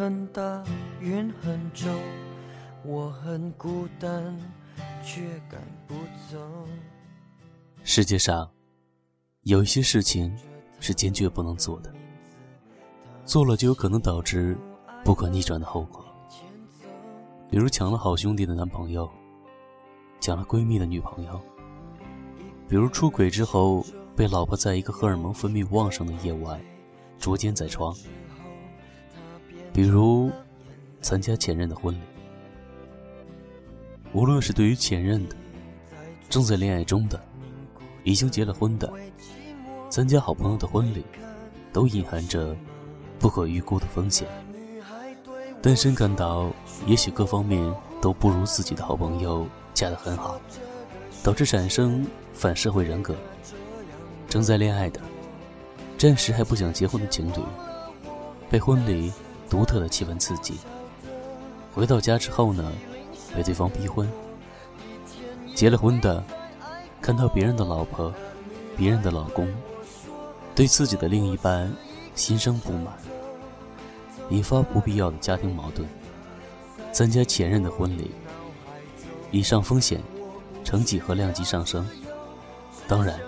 很大，云很重，我很孤单，却赶不走。世界上有一些事情是坚决不能做的，做了就有可能导致不可逆转的后果。比如抢了好兄弟的男朋友，抢了闺蜜的女朋友。比如出轨之后被老婆在一个荷尔蒙分泌旺盛的夜晚捉奸在床。比如参加前任的婚礼。无论是对于前任的、正在恋爱中的、已经结了婚的，参加好朋友的婚礼，都隐含着不可预估的风险。单身感到，也许各方面都不如自己的好朋友嫁得很好，导致产生反社会人格。正在恋爱的，暂时还不想结婚的情侣，被婚礼独特的气氛刺激。回到家之后呢，被对方逼婚。结了婚的，看到别人的老婆、别人的老公，对自己的另一半心生不满。引发不必要的家庭矛盾。参加前任的婚礼，以上风险，成绩和量级上升。当然，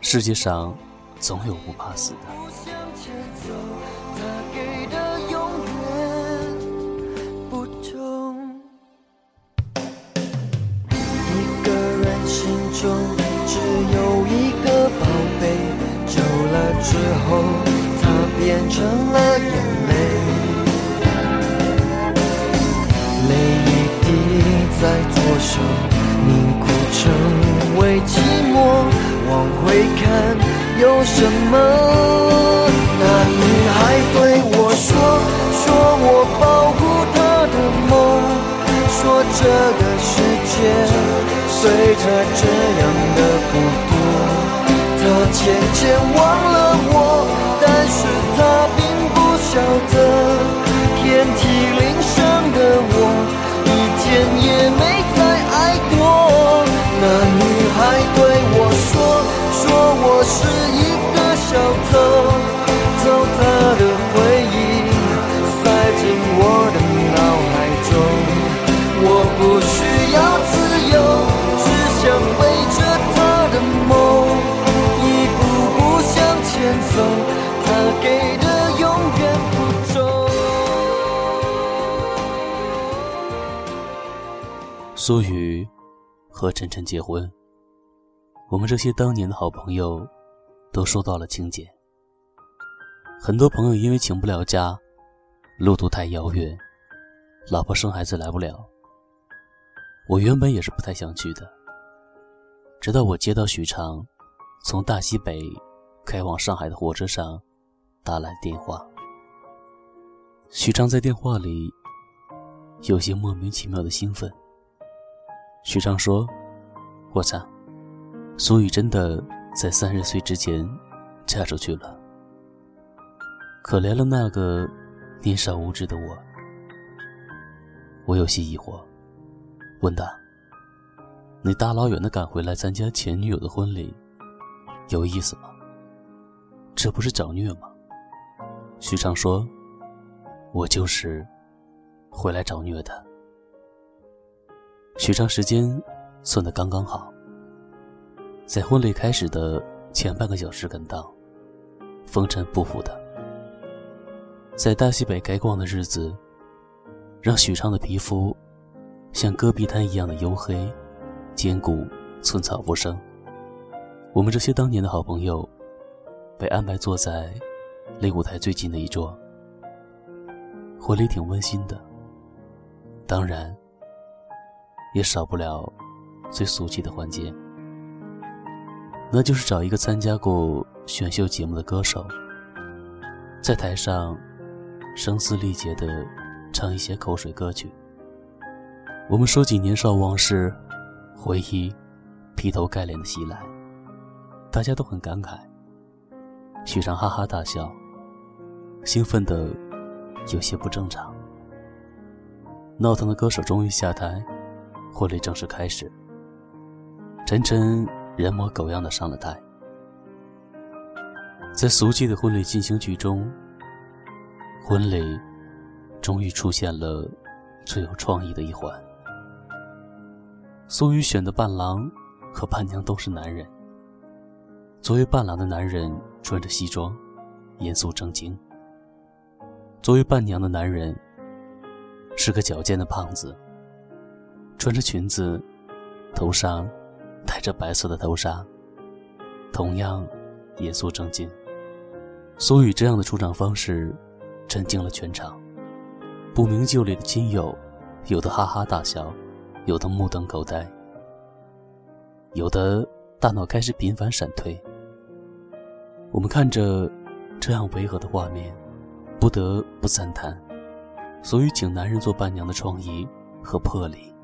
世界上总有不怕死的。后，它变成了眼泪。泪一滴在左手，凝固成为寂寞。往回看，有什么？那女孩对我说，说我保护她的梦，说这个世界随着这样的不多，她渐渐忘小偷，偷他的回忆，塞进我的脑海中。我不需要自由，只想背着他的梦，一步步向前走，他给的永远不重。苏雨和晨晨结婚，我们这些当年的好朋友都收到了请柬。很多朋友因为请不了假，路途太遥远，老婆生孩子来不了。我原本也是不太想去的，直到我接到许昌从大西北开往上海的火车上打来电话。许昌在电话里有些莫名其妙的兴奋。许昌说：“我操，苏雨真的在三十岁之前嫁出去了。可怜了那个年少无知的我。”我有些疑惑，问他：“你大老远的赶回来参加前女友的婚礼，有意思吗？这不是找虐吗？”许昌说：“我就是回来找虐的。”许昌时间算得刚刚好，在婚礼开始的前半个小时赶到，风尘仆仆的。在大西北该逛的日子，让许昌的皮肤像戈壁滩一样的黝黑、坚固，寸草不生。我们这些当年的好朋友，被安排坐在离舞台最近的一桌。婚礼挺温馨的，当然。也少不了最俗气的环节，那就是找一个参加过选秀节目的歌手，在台上声嘶力竭地唱一些口水歌曲。我们说起年少往事，回忆劈头盖脸的袭来，大家都很感慨。许昌哈哈大笑，兴奋的有些不正常。闹腾的歌手终于下台。婚礼正式开始，晨晨人模狗样的上了台。在俗气的婚礼进行曲中，婚礼终于出现了最有创意的一环。苏雨选的伴郎和伴娘都是男人。作为伴郎的男人穿着西装，严肃正经；作为伴娘的男人是个矫健的胖子，穿着裙子，头上戴着白色的头纱，同样严肃正经。苏雨这样的出场方式震惊了全场，不明就里的亲友有的哈哈大笑，有的目瞪口呆，有的大脑开始频繁闪退。我们看着这样违和的画面，不得不赞叹所以请男人做伴娘的创意和魄力。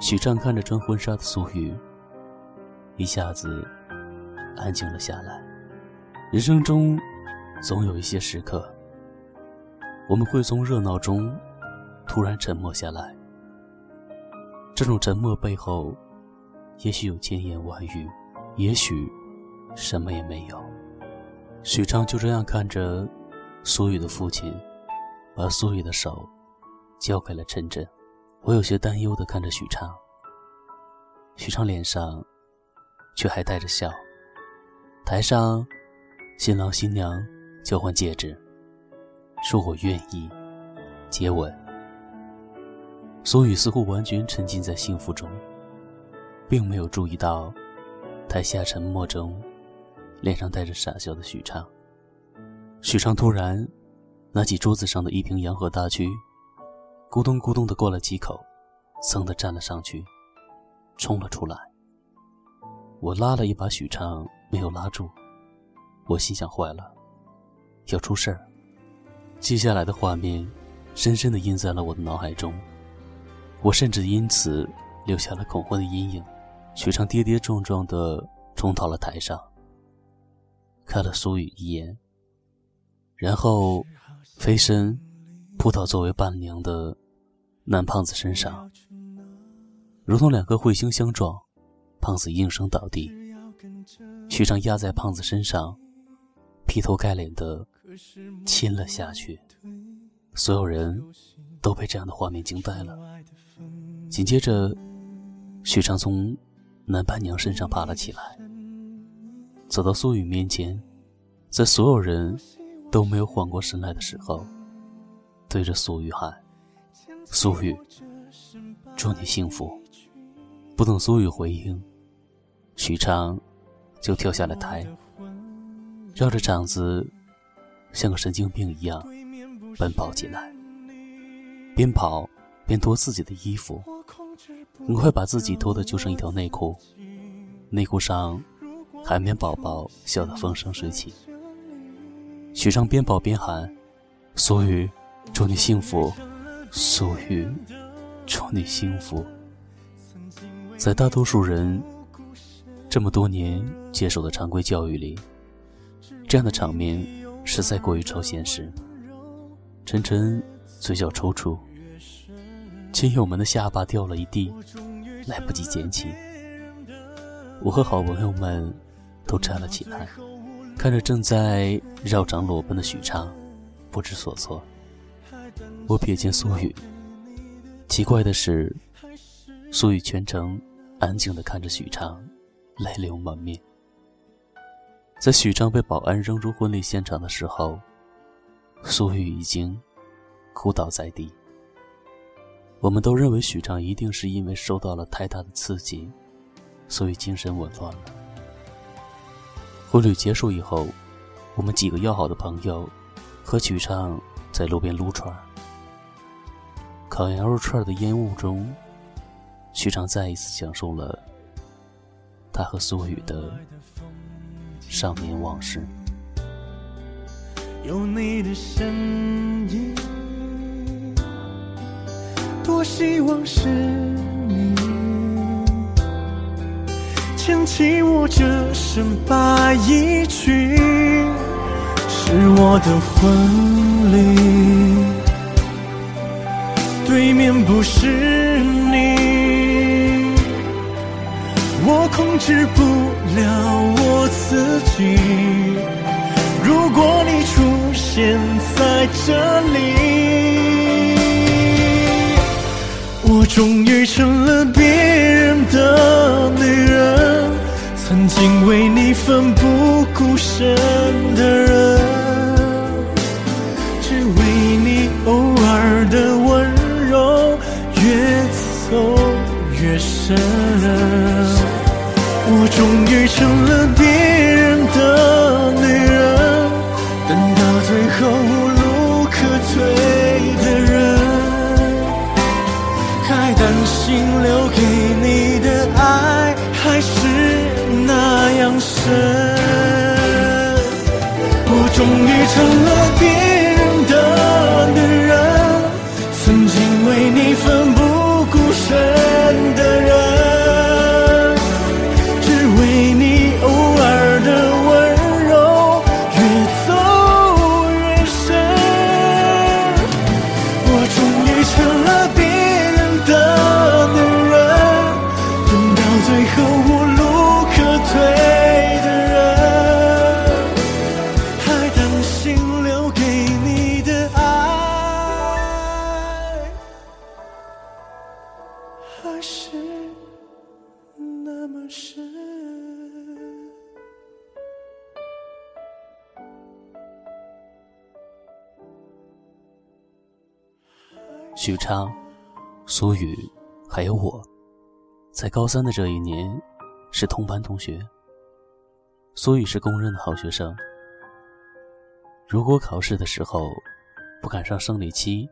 许畅看着穿婚纱的苏雨，一下子安静了下来。人生中总有一些时刻，我们会从热闹中突然沉默下来。这种沉默背后，也许有千言万语，也许什么也没有。许昌就这样看着苏雨的父亲，把苏雨的手交给了陈真。我有些担忧地看着许昌，许昌脸上却还带着笑。台上，新郎新娘交换戒指，说我愿意接吻。苏雨似乎完全沉浸在幸福中，并没有注意到台下沉默中。脸上带着傻笑的许昌，许昌突然拿起桌子上的一瓶洋河大曲，咕咚咕咚的过了几口，噌的站了上去，冲了出来。我拉了一把许昌，没有拉住。我心想：坏了，要出事儿。接下来的画面深深的印在了我的脑海中，我甚至因此留下了恐婚的阴影。许昌跌跌撞撞的冲到了台上。看了苏雨一眼，然后飞身扑到作为伴娘的男胖子身上，如同两颗彗星相撞，胖子应声倒地。徐长压在胖子身上，劈头盖脸的亲了下去。所有人都被这样的画面惊呆了。紧接着，许昌从男伴娘身上爬了起来。走到苏雨面前，在所有人都没有缓过神来的时候，对着苏雨喊：“苏雨，祝你幸福。”不等苏雨回应，许昌就跳下了台，绕着场子像个神经病一样奔跑起来，边跑边脱自己的衣服，很快把自己脱得就剩一条内裤，内裤上。海绵宝宝笑得风生水起。许昌边跑边喊：“苏雨，祝你幸福！苏雨，祝你幸福！”在大多数人这么多年接受的常规教育里，这样的场面实在过于超现实。晨晨嘴角抽搐，亲友们的下巴掉了一地，来不及捡起。我和好朋友们。都站了起来，看着正在绕场裸奔的许昌，不知所措。我瞥见苏雨，奇怪的是，苏雨全程安静地看着许昌，泪流满面。在许昌被保安扔出婚礼现场的时候，苏玉已经哭倒在地。我们都认为许昌一定是因为受到了太大的刺激，所以精神紊乱了。婚礼结束以后，我们几个要好的朋友和许昌在路边撸串烤羊肉串的烟雾中，许昌再一次享受了他和苏雨的少年往事。有你的身影，多希望是你。牵起我这身白衣裙，是我的婚礼。对面不是你，我控制不了我自己。如果你出现。在这里。我终于成了别人的女人，曾经为你奋不顾身的人，只为你偶尔的温柔越走越深。终于成了别许昌、苏雨，还有我，在高三的这一年是同班同学。苏雨是公认的好学生，如果考试的时候不赶上生理期，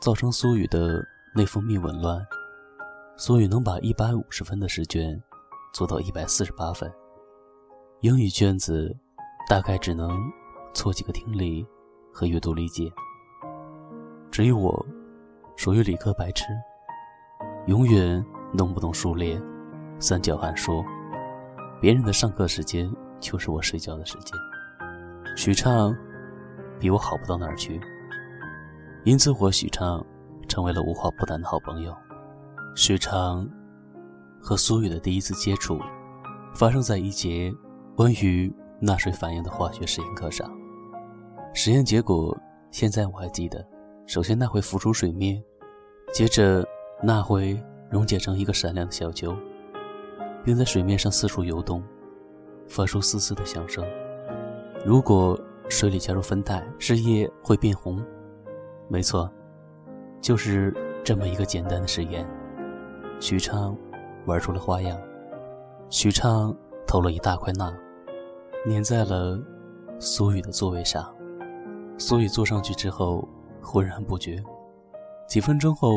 造成苏雨的内分泌紊乱，苏雨能把一百五十分的试卷做到一百四十八分，英语卷子大概只能错几个听力和阅读理解。至于我，属于理科白痴，永远弄不懂数列、三角函数。别人的上课时间就是我睡觉的时间。许畅比我好不到哪儿去，因此我许畅成为了无话不谈的好朋友。许畅和苏雨的第一次接触，发生在一节关于钠水反应的化学实验课上。实验结果现在我还记得。首先，钠会浮出水面，接着钠会溶解成一个闪亮的小球，并在水面上四处游动，发出嘶嘶的响声。如果水里加入酚酞，汁液会变红。没错，就是这么一个简单的实验。许昌玩出了花样，许昌投了一大块钠，粘在了苏雨的座位上。苏雨坐上去之后。浑然不觉。几分钟后，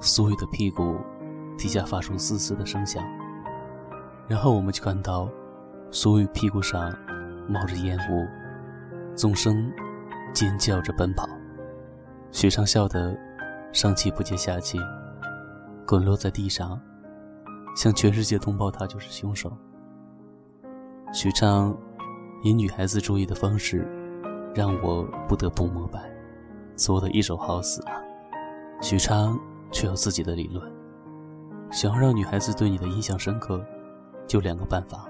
苏雨的屁股底下发出嘶嘶的声响。然后我们就看到苏雨屁股上冒着烟雾，纵声尖叫着奔跑。许昌笑得上气不接下气，滚落在地上，向全世界通报他就是凶手。许昌以女孩子注意的方式，让我不得不膜拜。做的一手好死啊！许昌却有自己的理论，想要让女孩子对你的印象深刻，就两个办法：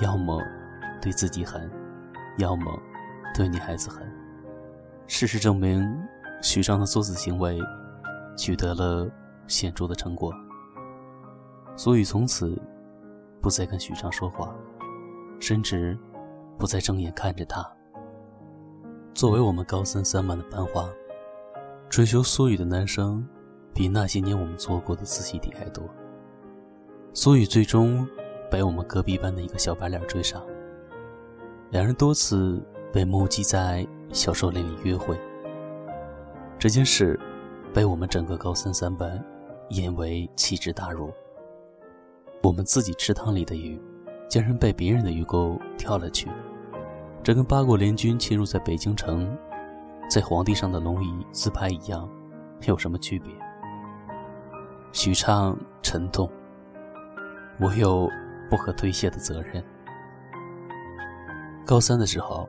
要么对自己狠，要么对女孩子狠。事实证明，许昌的作死行为取得了显著的成果，所以从此不再跟许昌说话，甚至不再正眼看着他。作为我们高三三班的班花，追求苏雨的男生，比那些年我们做过的自习题还多。苏雨最终被我们隔壁班的一个小白脸追上，两人多次被目击在小树林里约会。这件事被我们整个高三三班引为奇耻大辱。我们自己池塘里的鱼，竟然被别人的鱼钩跳了去。这跟八国联军侵入在北京城，在皇帝上的龙椅自拍一样，有什么区别？许昌沉痛，我有不可推卸的责任。高三的时候，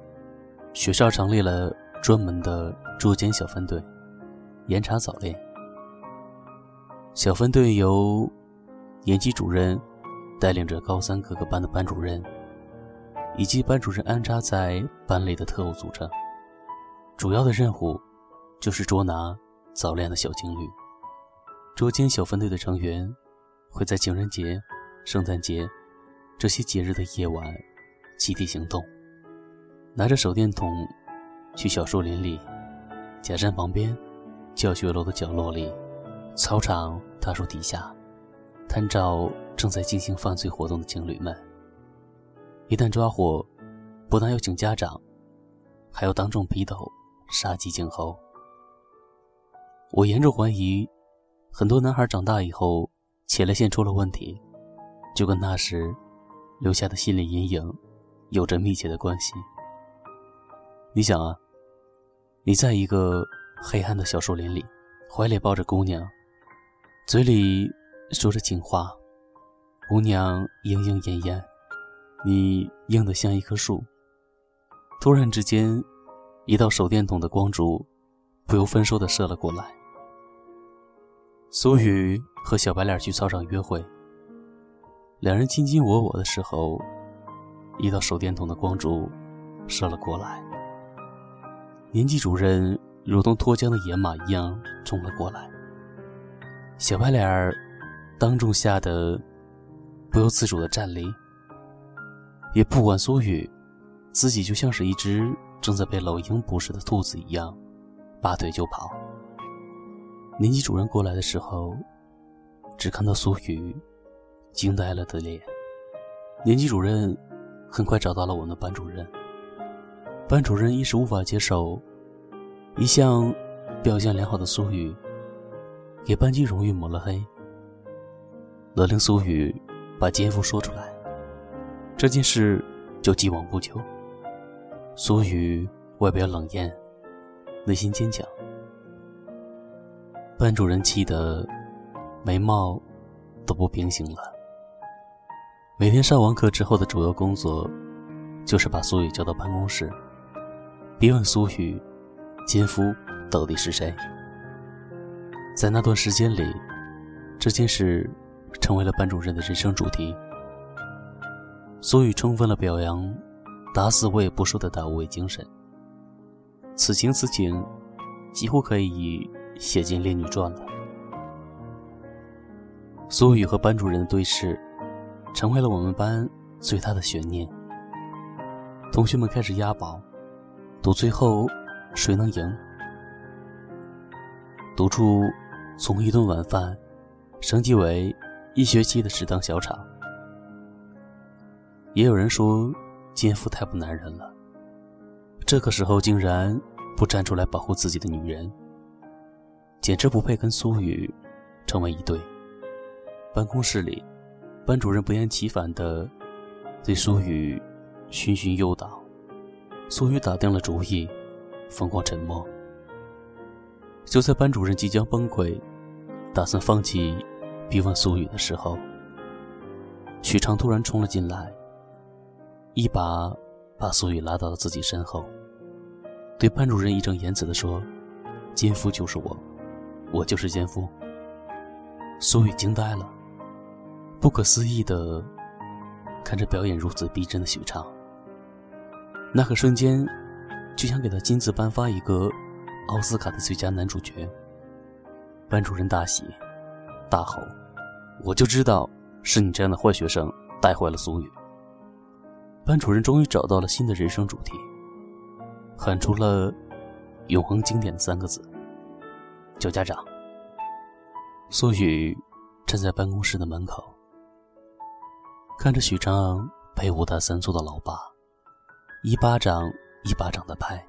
学校成立了专门的捉奸小分队，严查早恋。小分队由年级主任带领着高三各个班的班主任。以及班主任安插在班里的特务组成，主要的任务就是捉拿早恋的小情侣。捉奸小分队的成员会在情人节、圣诞节这些节日的夜晚集体行动，拿着手电筒去小树林里、假山旁边、教学楼的角落里、操场大树底下。探照正在进行犯罪活动的情侣们。一旦抓获，不但要请家长，还要当众批斗，杀鸡儆猴。我严重怀疑，很多男孩长大以后，前列腺出了问题，就跟那时留下的心理阴影有着密切的关系。你想啊，你在一个黑暗的小树林里，怀里抱着姑娘，嘴里……说着情话，姑娘莺莺燕燕，你硬得像一棵树。突然之间，一道手电筒的光柱不由分说地射了过来。苏雨和小白脸去操场约会，两人卿卿我我的时候，一道手电筒的光柱射了过来。年级主任如同脱缰的野马一样冲了过来，小白脸儿。当众吓得不由自主的站立，也不管苏雨，自己就像是一只正在被老鹰捕食的兔子一样，拔腿就跑。年级主任过来的时候，只看到苏雨惊呆了的脸。年级主任很快找到了我们的班主任，班主任一时无法接受，一向表现良好的苏雨给班级荣誉抹了黑。勒令苏雨把奸夫说出来，这件事就既往不咎。苏雨外表冷艳，内心坚强。班主任气得眉毛都不平行了。每天上完课之后的主要工作，就是把苏雨叫到办公室，逼问苏雨，奸夫到底是谁。在那段时间里，这件事。成为了班主任的人生主题。苏雨充分了表扬“打死我也不说”的大无畏精神。此情此景，几乎可以写进《烈女传》了。苏雨和班主任的对视，成为了我们班最大的悬念。同学们开始押宝，赌最后谁能赢。赌注从一顿晚饭升级为。一学期的食堂小场，也有人说奸夫太不男人了。这个时候竟然不站出来保护自己的女人，简直不配跟苏雨成为一对。办公室里，班主任不厌其烦地对苏雨循循诱导。苏雨打定了主意，疯狂沉默。就在班主任即将崩溃，打算放弃。逼问苏雨的时候，许昌突然冲了进来，一把把苏雨拉到了自己身后，对班主任义正言辞地说：“奸夫就是我，我就是奸夫。”苏雨惊呆了，不可思议地看着表演如此逼真的许昌，那个瞬间就想给他亲自颁发一个奥斯卡的最佳男主角。班主任大喜。大吼：“我就知道是你这样的坏学生带坏了苏雨。”班主任终于找到了新的人生主题，喊出了永恒经典的三个字：“叫家长。”苏雨站在办公室的门口，看着许昌被五大三粗的老爸一巴掌一巴掌的拍，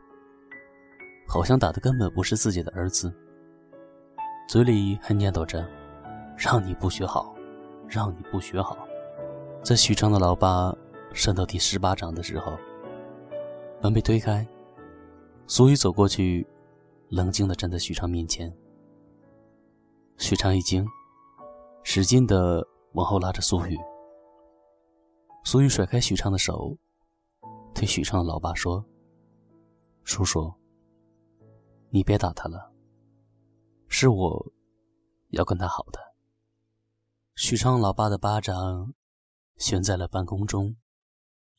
好像打的根本不是自己的儿子，嘴里还念叨着。让你不学好，让你不学好。在许昌的老爸扇到第十八掌的时候，门被推开，苏雨走过去，冷静地站在许昌面前。许昌一惊，使劲地往后拉着苏雨。苏雨甩开许昌的手，对许昌的老爸说：“叔叔，你别打他了，是我要跟他好的。”许昌老爸的巴掌悬在了半空中，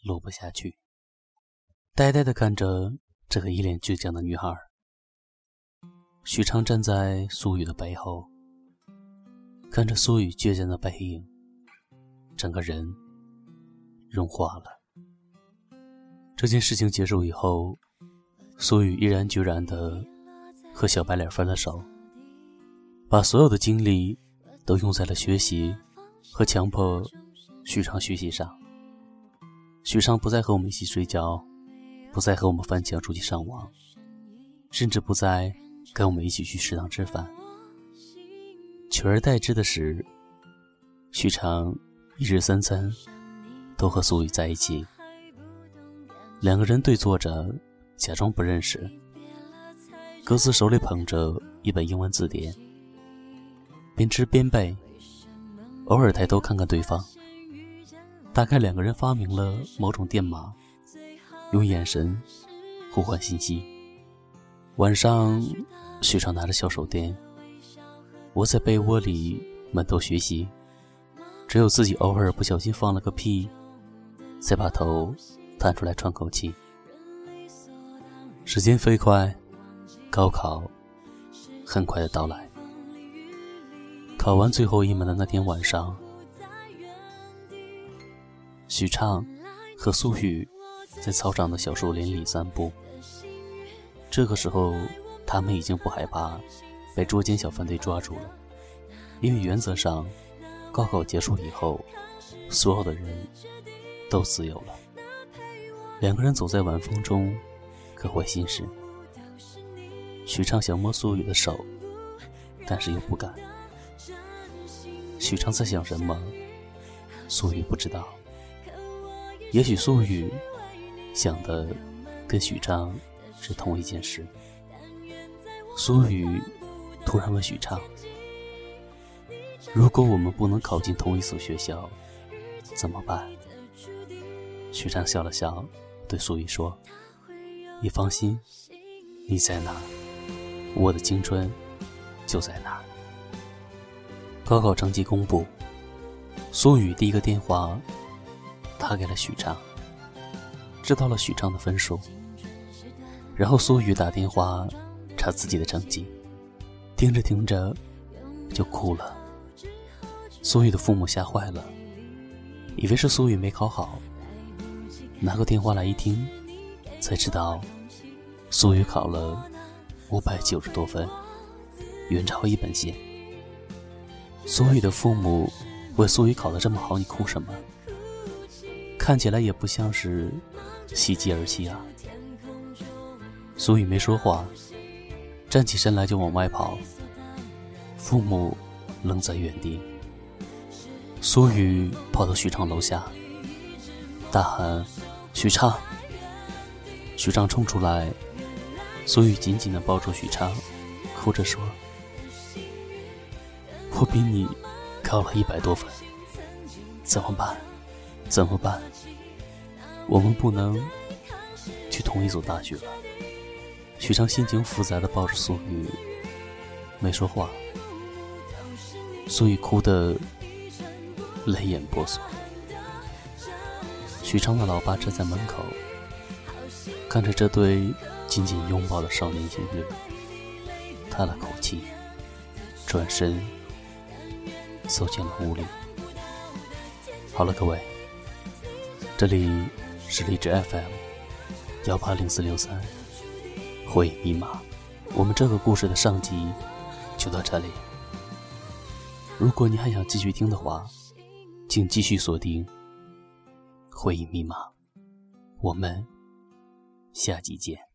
落不下去，呆呆地看着这个一脸倔强的女孩。许昌站在苏雨的背后，看着苏雨倔强的背影，整个人融化了。这件事情结束以后，苏雨毅然决然的和小白脸分了手，把所有的精力都用在了学习和强迫许昌学习上。许昌不再和我们一起睡觉，不再和我们翻墙出去上网，甚至不再。跟我们一起去食堂吃饭，取而代之的是，许昌一日三餐都和苏雨在一起，两个人对坐着，假装不认识，各自手里捧着一本英文字典，边吃边背，偶尔抬头看看对方，大概两个人发明了某种电码，用眼神互换信息。晚上，许昌拿着小手电，窝在被窝里闷头学习，只有自己偶尔不小心放了个屁，才把头探出来喘口气。时间飞快，高考很快的到来。考完最后一门的那天晚上，许畅和苏雨在操场的小树林里散步。这个时候，他们已经不害怕被捉奸小分队抓住了，因为原则上，高考结束以后，所有的人都自由了。两个人走在晚风中，各怀心事。许畅想摸苏雨的手，但是又不敢。许昌在想什么，苏雨不知道。也许苏雨想的跟许昌。是同一件事。苏雨突然问许昌：“如果我们不能考进同一所学校，怎么办？”许昌笑了笑，对苏雨说：“你放心，你在哪，我的青春就在哪。”高考成绩公布，苏雨第一个电话他给了许昌，知道了许昌的分数。然后苏雨打电话查自己的成绩，听着听着就哭了。苏雨的父母吓坏了，以为是苏雨没考好，拿过电话来一听，才知道苏雨考了五百九十多分，远超一本线。苏雨的父母问苏雨考得这么好，你哭什么？看起来也不像是喜极而泣啊。苏雨没说话，站起身来就往外跑。父母愣在原地。苏雨跑到许昌楼下，大喊：“许昌！”许昌冲出来，苏雨紧紧地抱住许昌，哭着说：“我比你高了一百多分，怎么办？怎么办？我们不能去同一所大学了。”许昌心情复杂的抱着苏雨，没说话。苏雨哭得泪眼婆娑。许昌的老爸站在门口，看着这对紧紧拥抱的少年情侣，叹了口气，转身走进了屋里。好了，各位，这里是荔枝 FM 幺八零四六三。回忆密码，我们这个故事的上集就到这里。如果你还想继续听的话，请继续锁定会议密码。我们下集见。